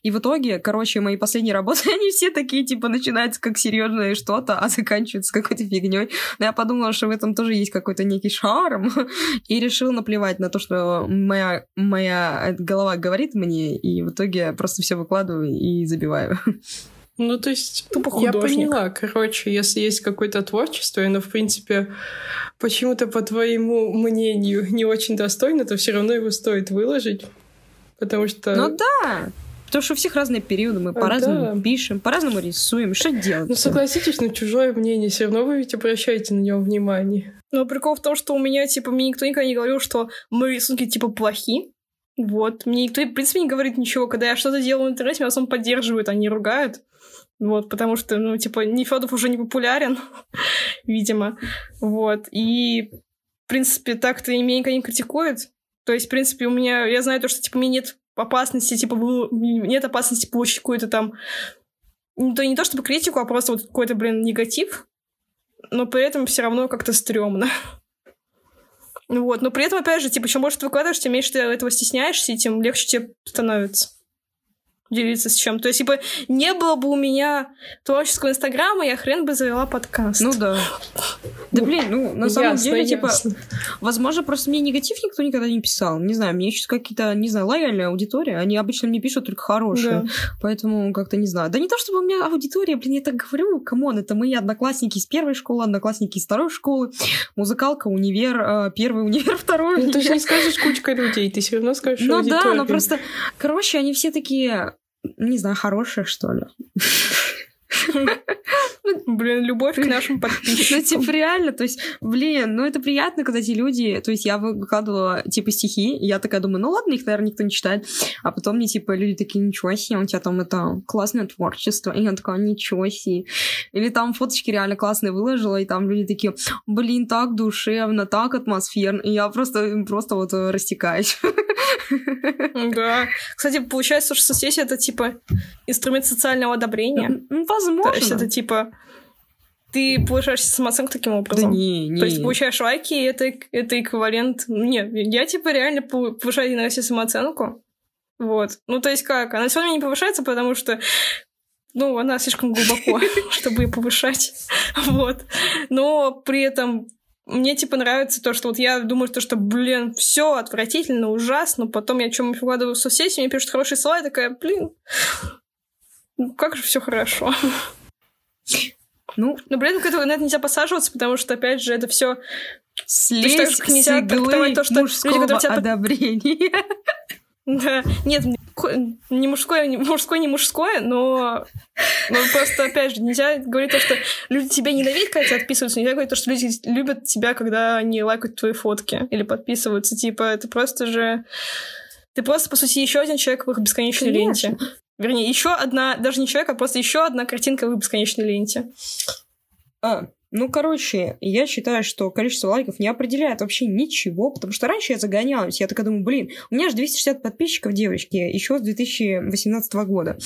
И в итоге, короче, мои последние работы, *laughs* они все такие, типа, начинаются как серьезное что-то, а заканчиваются какой-то фигней. Но я подумала, что в этом тоже есть какой-то некий шарм, *laughs* и решила наплевать на то, что моя, моя голова говорит мне, и в итоге просто все выкладываю и забиваю. *laughs* Ну, то есть, Тупо я поняла, короче, если есть какое-то творчество, и оно, в принципе, почему-то, по твоему мнению, не очень достойно, то все равно его стоит выложить, потому что... Ну да, Потому что у всех разные периоды, мы а, по-разному да. пишем, по-разному рисуем. Что делать? Ну, согласитесь, на чужое мнение все равно вы ведь обращаете на него внимание. Но прикол в том, что у меня, типа, мне никто никогда не говорил, что мои рисунки, типа, плохи. Вот. Мне никто, в принципе, не говорит ничего. Когда я что-то делаю в интернете, меня в основном поддерживают, они ругают. Вот, потому что, ну, типа, Нефедов уже не популярен, *laughs* видимо. Вот. И, в принципе, так-то меня никогда не критикует. То есть, в принципе, у меня... Я знаю то, что, типа, мне нет опасности, типа, нет опасности получить какой-то там... Ну, то не то чтобы критику, а просто вот какой-то, блин, негатив, но при этом все равно как-то стрёмно. Вот, но при этом, опять же, типа, чем больше ты выкладываешь, тем меньше ты этого стесняешься, и тем легче тебе становится делиться с чем. То есть, типа, не было бы у меня творческого инстаграма, я хрен бы завела подкаст. Ну да. Да блин, ну на самом ясно, деле, типа, возможно, просто мне негатив никто никогда не писал. Не знаю, мне сейчас какие-то, не знаю, лояльная аудитория. Они обычно мне пишут только хорошие. Да. Поэтому как-то не знаю. Да не то, чтобы у меня аудитория, блин, я так говорю, come on, это мои одноклассники из первой школы, одноклассники из второй школы, музыкалка, универ, э, первый универ, *laughs* второй Ну, ты же не скажешь кучка людей, ты все равно скажешь Ну да, но просто, короче, они все такие, не знаю, хороших, что ли. *laughs* Блин, любовь к нашим подписчикам. *laughs* Ну, типа, реально, то есть, блин, ну это приятно, когда эти люди... То есть, я выкладывала, типа, стихи, и я такая думаю, ну ладно, их, наверное, никто не читает. А потом мне, типа, люди такие, ничего себе, у тебя там это классное творчество. И я такая, ничего себе. Или там фоточки реально классные выложила, и там люди такие, блин, так душевно, так атмосферно. И я просто, просто вот растекаюсь. Да. Кстати, получается, что соцсети — это, типа, инструмент социального одобрения. Возможно. То есть это, типа, ты повышаешь самооценку таким образом. Да не, не. То есть получаешь лайки, и это, это эквивалент... Нет, я, типа, реально повышаю иногда себе самооценку. Вот. Ну, то есть как? Она сегодня не повышается, потому что ну, она слишком глубоко, *laughs* чтобы ее повышать. Вот. Но при этом мне, типа, нравится то, что вот я думаю, то, что, блин, все отвратительно, ужасно, потом я чем-нибудь выкладываю в соцсети, мне пишут хорошие слова, я такая, блин, ну как же все хорошо. *laughs* Ну, но при этом к этому, на это нельзя посаживаться, потому что, опять же, это все Слезь с нельзя трактовать то, что мужского люди, тебя... одобрения. *laughs* Да, нет, не мужское, не мужское, не мужское, но, но просто, опять же, нельзя говорить то, что люди тебя ненавидят, когда тебя отписываются, нельзя говорить то, что люди любят тебя, когда они лайкают твои фотки или подписываются, типа, это просто же... Ты просто, по сути, еще один человек в их бесконечной Конечно. ленте. Вернее, еще одна, даже не человек, а просто еще одна картинка в бесконечной ленте. А, ну, короче, я считаю, что количество лайков не определяет вообще ничего, потому что раньше я загонялась, я такая думаю, блин, у меня же 260 подписчиков, девочки, еще с 2018 года.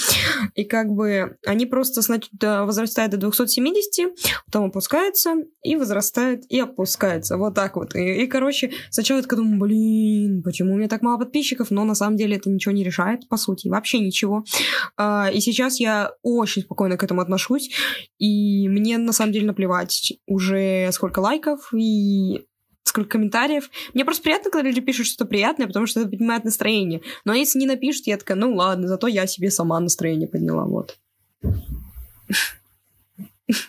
И как бы они просто сначала возрастают до 270, потом опускаются, и возрастают, и опускаются. Вот так вот. И, и короче, сначала я такая думаю, блин, почему у меня так мало подписчиков? Но на самом деле это ничего не решает, по сути, вообще ничего. А, и сейчас я очень спокойно к этому отношусь, и мне на самом деле наплевать есть уже сколько лайков, и сколько комментариев. Мне просто приятно, когда люди пишут что-то приятное, потому что это поднимает настроение. Но если не напишут, я такая, ну ладно, зато я себе сама настроение подняла, вот. *laughs*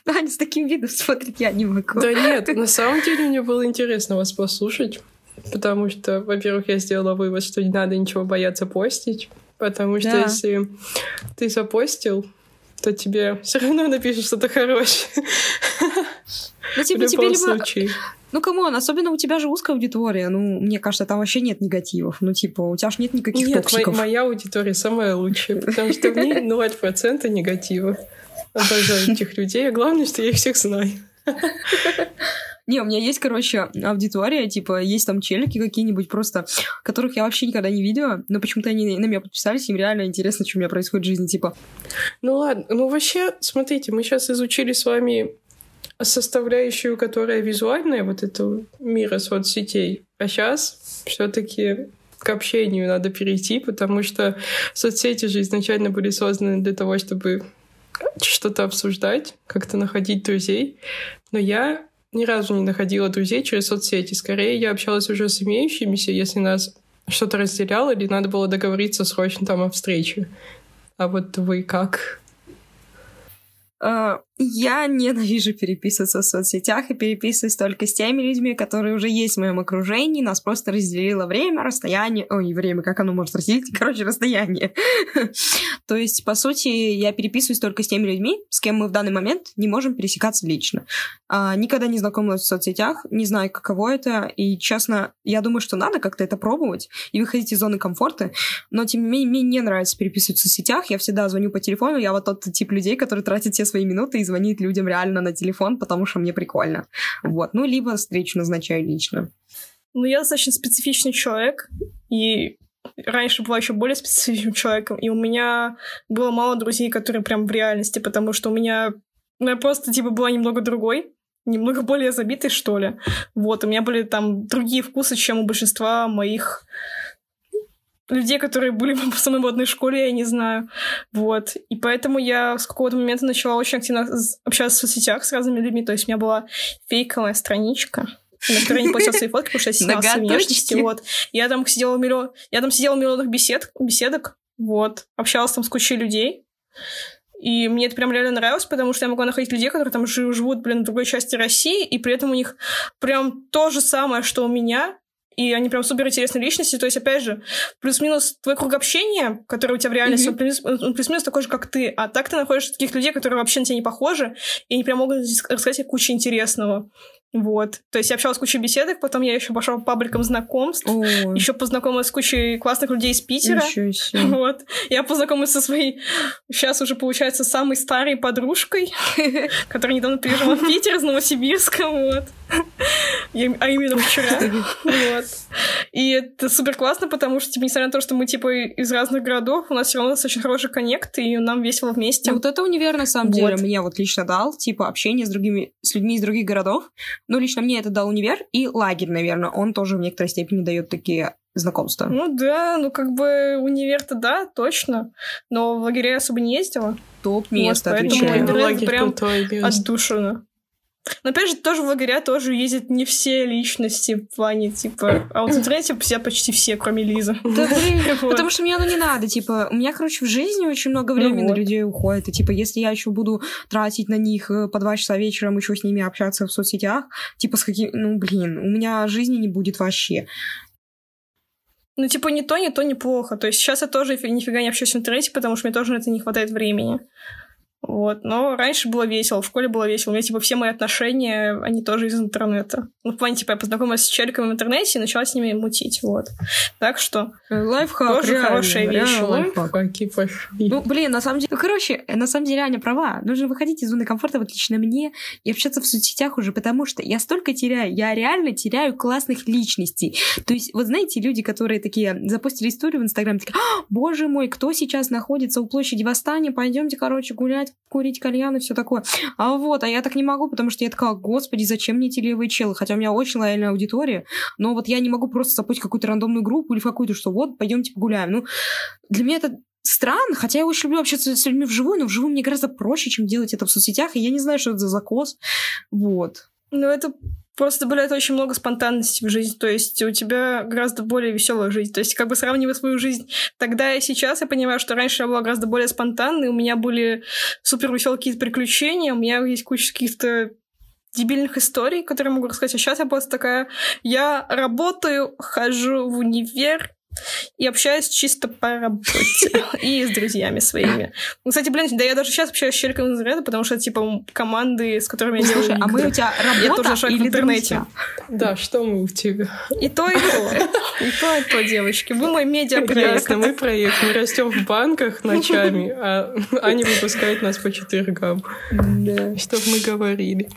Аня с таким видом смотрит, я не могу. Да нет, *laughs* на самом деле мне было интересно вас послушать, потому что, во-первых, я сделала вывод, что не надо ничего бояться постить, потому что да. если ты запостил, то тебе все равно напишут что-то хорошее. *laughs* Ну, типа, тебе либо... случае. Ну, come on, особенно у тебя же узкая аудитория. Ну, мне кажется, там вообще нет негативов. Ну, типа, у тебя же нет никаких нет, токсиков. Нет, моя аудитория самая лучшая, потому что в ней *laughs* 0% негатива. Обожаю этих людей, а главное, что я их всех знаю. Не, у меня есть, короче, аудитория, типа, есть там челики какие-нибудь просто, которых я вообще никогда не видела, но почему-то они на меня подписались, им реально интересно, что у меня происходит в жизни, типа. Ну ладно, ну вообще, смотрите, мы сейчас изучили с вами составляющую, которая визуальная, вот этого мира соцсетей. А сейчас все-таки к общению надо перейти, потому что соцсети же изначально были созданы для того, чтобы что-то обсуждать, как-то находить друзей. Но я ни разу не находила друзей через соцсети. Скорее, я общалась уже с имеющимися, если нас что-то разделяло или надо было договориться срочно там о встрече. А вот вы как? Uh, я ненавижу переписываться в соцсетях и переписываюсь только с теми людьми, которые уже есть в моем окружении. Нас просто разделило время, расстояние. Ой, время, как оно может разделить? *laughs* Короче, расстояние. *laughs* То есть, по сути, я переписываюсь только с теми людьми, с кем мы в данный момент не можем пересекаться лично. А, никогда не знакомилась в соцсетях, не знаю, каково это. И, честно, я думаю, что надо как-то это пробовать и выходить из зоны комфорта. Но, тем не менее, мне не нравится переписываться в соцсетях. Я всегда звоню по телефону. Я вот тот тип людей, который тратит все свои минуты и звонит людям реально на телефон, потому что мне прикольно. Вот. Ну, либо встречу назначаю лично. Ну, я достаточно специфичный человек, и раньше была еще более специфичным человеком, и у меня было мало друзей, которые прям в реальности, потому что у меня... Ну, я просто, типа, была немного другой, немного более забитой, что ли. Вот, у меня были там другие вкусы, чем у большинства моих людей, которые были в *laughs* одной школе, я не знаю. Вот. И поэтому я с какого-то момента начала очень активно общаться в соцсетях с разными людьми. То есть у меня была фейковая страничка, на которой не постила свои фотки, потому что я стеснялась внешности. Вот. Я там сидела в миллион... Я там сидела в миллионах бесед... беседок. Вот. Общалась там с кучей людей. И мне это прям реально нравилось, потому что я могла находить людей, которые там живут, блин, в другой части России, и при этом у них прям то же самое, что у меня, и они прям супер интересные личности. То есть, опять же, плюс-минус твой круг общения, который у тебя в реальности, mm-hmm. плюс-минус такой же, как ты. А так ты находишь таких людей, которые вообще на тебя не похожи, и они прям могут рассказать кучу интересного. Вот. То есть я общалась с кучей беседок, потом я еще пошла по пабликам знакомств, еще познакомилась с кучей классных людей из Питера. *laughs* Вот. Я познакомилась со своей, сейчас уже получается, самой старой подружкой, *laughs* которая недавно приезжала в Питер из Новосибирска, вот. А именно вчера. Вот. И это супер классно, потому что, типа, несмотря на то, что мы, типа, из разных городов, у нас все равно очень хороший коннект, и нам весело вместе. Вот это универ, на самом деле, мне вот лично дал, типа, общение с другими, с людьми из других городов, ну, лично мне это дал универ и лагерь, наверное. Он тоже в некоторой степени дает такие знакомства. Ну да, ну как бы универ-то да, точно. Но в лагере я особо не ездила. Топ-место, вот, отвечаю. Лагерь прям отдушина. Но опять же, тоже в лагеря тоже ездят не все личности в плане, типа... А вот в интернете все, почти все, кроме Лизы. Да, блин, *laughs* потому что мне оно не надо, типа... У меня, короче, в жизни очень много времени ну на людей уходит. И, типа, если я еще буду тратить на них э, по два часа вечером, еще с ними общаться в соцсетях, типа, с каким... Ну, блин, у меня жизни не будет вообще. Ну, типа, не то, не то неплохо. То есть сейчас я тоже нифига не общаюсь в интернете, потому что мне тоже на это не хватает времени. Вот. Но раньше было весело, в школе было весело. У меня, типа, все мои отношения, они тоже из интернета. Ну, в плане, типа, я познакомилась с челиками в интернете и начала с ними мутить, вот. Так что... Лайфхак, Тоже реально, хорошая вещь. Лайфхаки пошли. Ну, блин, на самом деле... Ну, короче, на самом деле Аня права. Нужно выходить из зоны комфорта, вот лично мне, и общаться в соцсетях уже, потому что я столько теряю. Я реально теряю классных личностей. То есть, вот знаете, люди, которые такие запустили историю в Инстаграм, такие, «А, боже мой, кто сейчас находится у площади Восстания? Пойдемте, короче, гулять курить кальян и все такое. А вот, а я так не могу, потому что я такая, господи, зачем мне эти левые челы? Хотя у меня очень лояльная аудитория, но вот я не могу просто запустить какую-то рандомную группу или в какую-то, что вот, пойдемте погуляем. Ну, для меня это странно, хотя я очень люблю общаться с людьми вживую, но вживую мне гораздо проще, чем делать это в соцсетях, и я не знаю, что это за закос. Вот. Ну, это просто добавляет очень много спонтанности в жизнь. То есть у тебя гораздо более веселая жизнь. То есть, как бы сравнивая свою жизнь тогда и сейчас, я понимаю, что раньше я была гораздо более спонтанной, у меня были супер веселые какие-то приключения, у меня есть куча каких-то дебильных историй, которые могу рассказать. А сейчас я просто такая, я работаю, хожу в универ, и общаюсь чисто по работе *laughs* и с друзьями своими. Ну, кстати, блин, да я даже сейчас общаюсь с челиком из ряда, потому что, типа, команды, с которыми я делаю Слушай, а мы у тебя работа Я тоже шаг в интернете. Да, что мы у тебя? И то, и то. *laughs* И то, и то, девочки. Вы мой медиапроект. Мы проект. Мы растем в банках ночами, а *laughs* они выпускают нас по четвергам. Да. Чтоб мы говорили.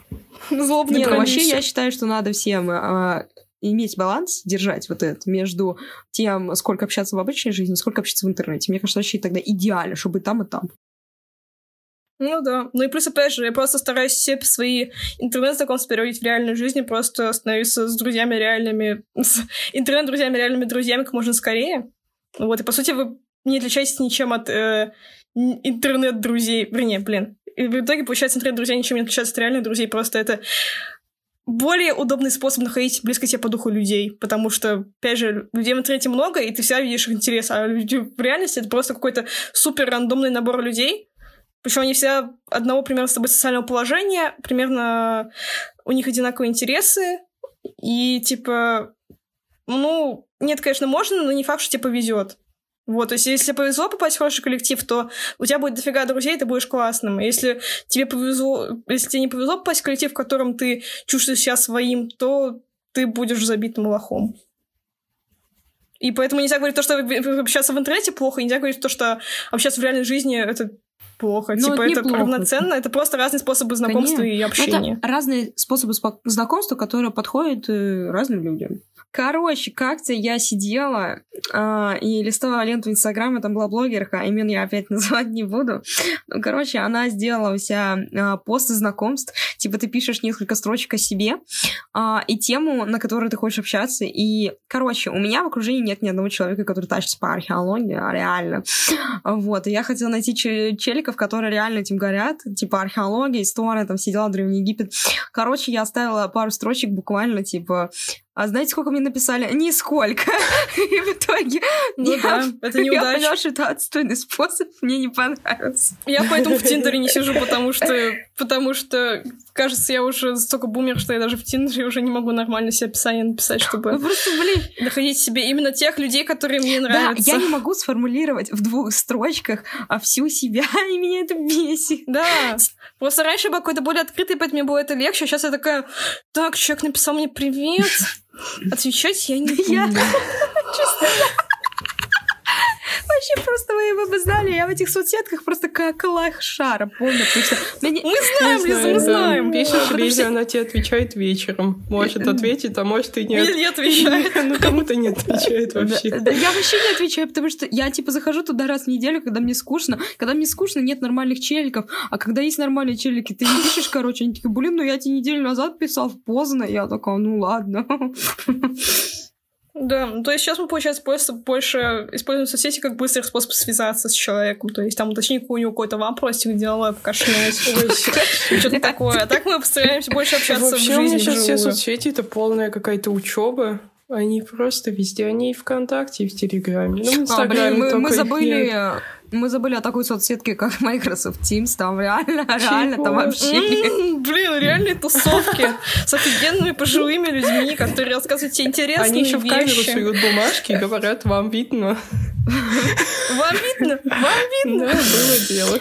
Злобный Нет, вообще я считаю, что надо всем а, иметь баланс, держать вот этот между тем, сколько общаться в обычной жизни, сколько общаться в интернете. Мне кажется, вообще тогда идеально, чтобы и там, и там. Ну да. Ну и плюс, опять же, я просто стараюсь все свои интернет-знакомства переводить в реальную жизнь, просто становиться с друзьями реальными, с интернет-друзьями реальными друзьями как можно скорее. Вот, и по сути вы не отличаетесь ничем от э, интернет-друзей. Вернее, блин. И в итоге, получается, интернет-друзья ничем не отличаются от реальных друзей, просто это более удобный способ находить близко тебе по духу людей, потому что, опять же, людей в интернете много, и ты всегда видишь их интерес, а люди в реальности это просто какой-то супер рандомный набор людей, причем они все одного примерно с тобой социального положения, примерно у них одинаковые интересы, и типа, ну, нет, конечно, можно, но не факт, что тебе повезет. Вот, то есть, если повезло попасть в хороший коллектив, то у тебя будет дофига друзей, ты будешь классным. Если тебе повезло, если тебе не повезло попасть в коллектив, в котором ты чувствуешь себя своим, то ты будешь забитым лохом. И поэтому нельзя говорить то, что общаться в интернете плохо, нельзя говорить то, что общаться в реальной жизни это плохо. Ну, типа, это, это равноценно, это просто разные способы знакомства Конечно. и общения. Это разные способы знакомства, которые подходят э, разным людям. Короче, как-то я сидела э, и листала ленту Инстаграма, там была блогерка, имен я опять *laughs* называть не буду. Ну, короче, она сделала у себя э, пост знакомств, типа ты пишешь несколько строчек о себе э, и тему, на которую ты хочешь общаться. И, короче, у меня в окружении нет ни одного человека, который тащится по археологии, а реально. Вот, и я хотела найти челиков, которые реально этим горят, типа археология, история, там сидела Древний Египет. Короче, я оставила пару строчек буквально, типа, а знаете, сколько мне написали? Нисколько. *laughs* И в итоге ну, я, да, *laughs* это неудача. я поняла, что это отстойный способ, мне не понравился. Я поэтому в Тиндере не сижу, *laughs* потому что, потому что, кажется, я уже столько бумер, что я даже в Тиндере уже не могу нормально себе описание написать, чтобы ну, просто, блин, находить себе именно тех людей, которые мне нравятся. Да, я не могу сформулировать в двух строчках а всю себя, и меня это бесит. Да, просто раньше был какой-то более открытый, поэтому мне было это легче, а сейчас я такая, так, человек написал мне привет, Отвечать я не буду. Я... *laughs* *laughs* Честно. Вообще просто вы бы знали, я в этих соцсетках просто как лайх шара, потому что... Мы знаем, Лиза, мы знаем. Пишешь Лизе, она тебе отвечает вечером. Может ответить, а может и нет. Не отвечает. *laughs* Ну, кому-то не отвечает вообще. Я вообще не отвечаю, потому что я, типа, захожу туда раз в неделю, когда мне скучно. Когда мне скучно, нет нормальных челиков. А когда есть нормальные челики, ты не пишешь, короче, они такие, блин, ну я тебе неделю назад писал поздно. Я такая, ну ладно. *laughs* Да, ну, то есть сейчас мы, получается, просто больше используем соцсети как быстрый способ связаться с человеком. То есть там уточнить у него какой-то вопросик, деловой, покашнять, *laughs* что-то такое. А так мы постараемся больше общаться в жизни. Вообще, сейчас все соцсети — это полная какая-то учеба. Они просто везде, они и ВКонтакте, и в Телеграме. Ну, в Инстаграме а, блин, мы, мы забыли мы забыли о такой соцсетке, как *laughs* Microsoft Teams. Там реально, Чего? реально, там вообще... М-м, блин, реальные тусовки с офигенными пожилыми людьми, которые рассказывают тебе интересные Они еще в камеру суют бумажки и говорят, вам видно. *laughs* Вам видно? Вам видно? Да, было дело.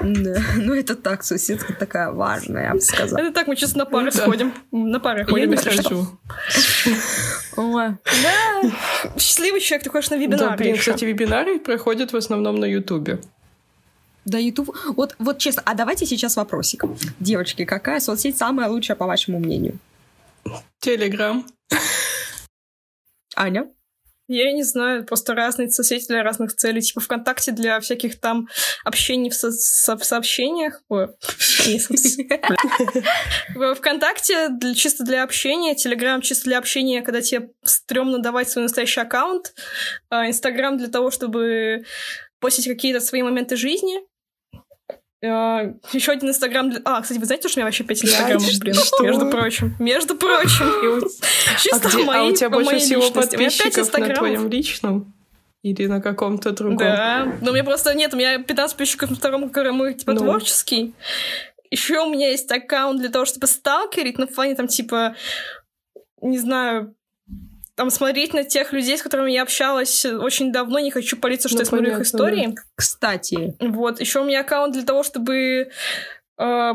Да, *laughs* ну это так, соседка такая важная, я бы сказала. Это так, мы сейчас на пары сходим. На пары ходим, если что. Да, счастливый человек, ты ходишь на вебинары. Да, блин, кстати, вебинары проходят в основном на Ютубе. Да, YouTube. Вот, вот честно, а давайте сейчас вопросик. Девочки, какая соцсеть самая лучшая, по вашему мнению? Телеграм. Аня? Я не знаю, просто разные соцсети для разных целей. Типа ВКонтакте для всяких там общений в, со со в сообщениях. *laughs* ВКонтакте чисто для общения, Телеграм чисто для общения, когда тебе стрёмно давать свой настоящий аккаунт, а Инстаграм для того, чтобы постить какие-то свои моменты жизни. Uh, еще один инстаграм для... А, кстати, вы знаете, что у меня вообще пять инстаграмов, блин, что? между прочим. Между прочим. *laughs* Чисто а, где, мои, а у тебя больше всего подписчиков на твоем личном? Или на каком-то другом? Да, но у меня просто нет, у меня 15 подписчиков на втором, который мой, типа, ну. творческий. Еще у меня есть аккаунт для того, чтобы сталкерить на фоне, там, типа, не знаю, там смотреть на тех людей, с которыми я общалась очень давно, не хочу палиться, что ну, я смотрю их истории. Кстати. Вот, еще у меня аккаунт для того, чтобы э,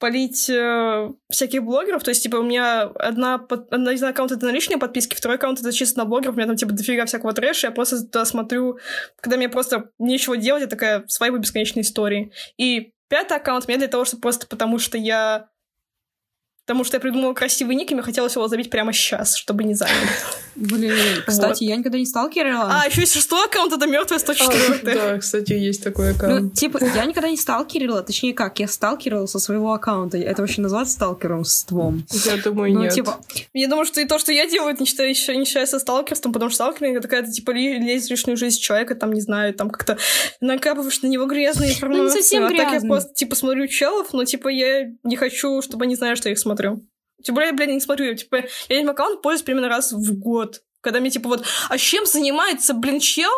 полить э, всяких блогеров. То есть, типа, у меня одна, одна из аккаунтов это на личные подписки, второй аккаунт это чисто на блогеров. У меня там, типа, дофига всякого трэша. Я просто туда смотрю, когда мне просто нечего делать, я такая свои бесконечные истории. И пятый аккаунт у меня для того, чтобы просто потому что я Потому что я придумала красивый ник, и мне хотелось его забить прямо сейчас, чтобы не заняли. Блин, кстати, я никогда не сталкерила. А, еще есть шестой аккаунт, это мертвая 104 Да, кстати, есть такой аккаунт. Ну, типа, я никогда не сталкерила, точнее как, я сталкерила со своего аккаунта. Это вообще называется сталкерством? Я думаю, ну, нет. Типа... Я думаю, что и то, что я делаю, это не, считаю, еще, не считается сталкерством, потому что сталкеринг это какая-то, типа, лезть в личную жизнь человека, там, не знаю, там как-то накапываешь на него грязные информацию. Ну, не совсем А так я просто, типа, смотрю челов, но, типа, я не хочу, чтобы они знали, что я их смотрю смотрю. Тем более, я, блядь, не смотрю. Типа, я этим аккаунтом пользуюсь примерно раз в год. Когда мне, типа, вот, а чем занимается, блин, чел?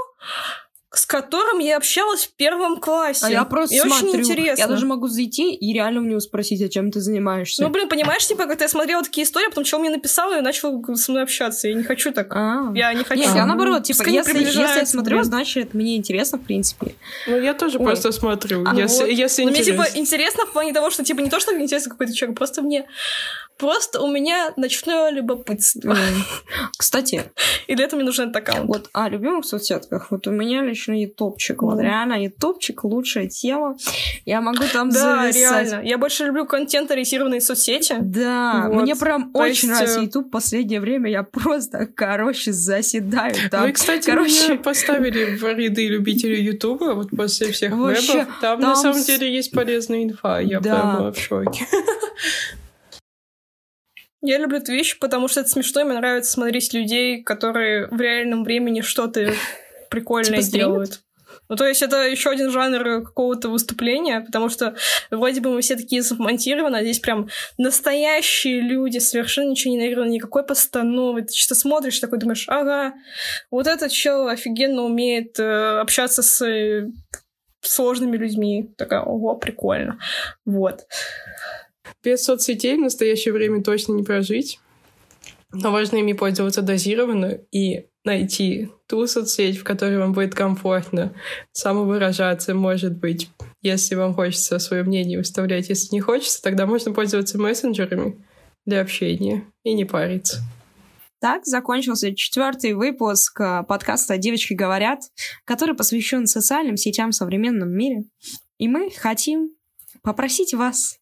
С которым я общалась в первом классе. А я просто и смотрю. Очень интересно. Я даже могу зайти и реально у него спросить, а чем ты занимаешься. Ну, блин, понимаешь, типа, когда я смотрела такие истории, а потом чел мне написал, и начал со мной общаться. Я не хочу так. А-а-а. Я не хочу. Нет, я наоборот, типа, если, если я смотрю, блин. значит, мне интересно, в принципе. Ну, я тоже Ой. просто смотрю, а если, вот. если интересно. мне, типа, интересно в плане того, что, типа, не то, что интересно какой-то человек, просто мне Просто у меня ночное любопытство. *laughs* Кстати. И для этого мне нужен этот аккаунт. Вот о любимых соцсетках. Вот у меня лично ютубчик. Вот реально ютубчик лучшая тема. Я могу там Да, реально. Я больше люблю контент-ориентированные соцсети. Да. Мне прям очень нравится э, YouTube последнее время. Я просто, короче, заседаю там. Вы, кстати, короче... поставили в ряды любителей Ютуба вот после всех вебов. Там, на самом деле есть полезная инфа. Я прям в шоке. *laughs* Я люблю Twitch, потому что это смешно, и мне нравится смотреть людей, которые в реальном времени что-то *laughs* прикольное типа делают. Ну, то есть это еще один жанр какого-то выступления, потому что вроде бы мы все такие замонтированы, а здесь прям настоящие люди, совершенно ничего не наиграно, никакой постановы. Ты чисто смотришь, такой думаешь, ага, вот этот чел офигенно умеет э, общаться с э, сложными людьми. Такая, ого, прикольно. Вот. Без соцсетей в настоящее время точно не прожить. Но важно ими пользоваться дозированно и найти ту соцсеть, в которой вам будет комфортно самовыражаться, может быть, если вам хочется свое мнение выставлять. Если не хочется, тогда можно пользоваться мессенджерами для общения и не париться. Так закончился четвертый выпуск э, подкаста «Девочки говорят», который посвящен социальным сетям в современном мире. И мы хотим попросить вас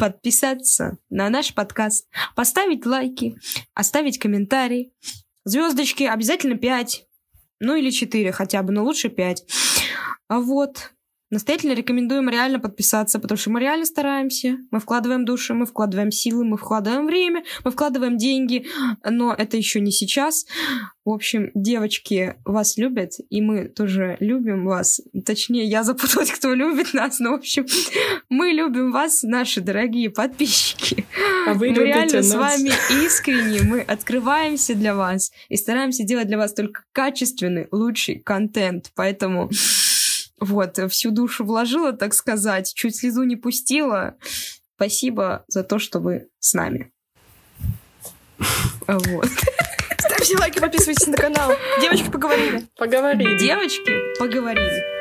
подписаться на наш подкаст, поставить лайки, оставить комментарий. Звездочки обязательно 5, ну или 4 хотя бы, но лучше 5. А вот, Настоятельно рекомендуем реально подписаться, потому что мы реально стараемся. Мы вкладываем души, мы вкладываем силы, мы вкладываем время, мы вкладываем деньги, но это еще не сейчас. В общем, девочки вас любят, и мы тоже любим вас. Точнее, я запуталась, кто любит нас, но, в общем, *laughs* мы любим вас, наши дорогие подписчики. А вы мы реально нас. с вами искренне, мы открываемся для вас и стараемся делать для вас только качественный, лучший контент. Поэтому вот, всю душу вложила, так сказать, чуть слезу не пустила. Спасибо за то, что вы с нами. Вот. Ставьте лайки, подписывайтесь на канал. Девочки поговорили. Поговорили. Девочки поговорили.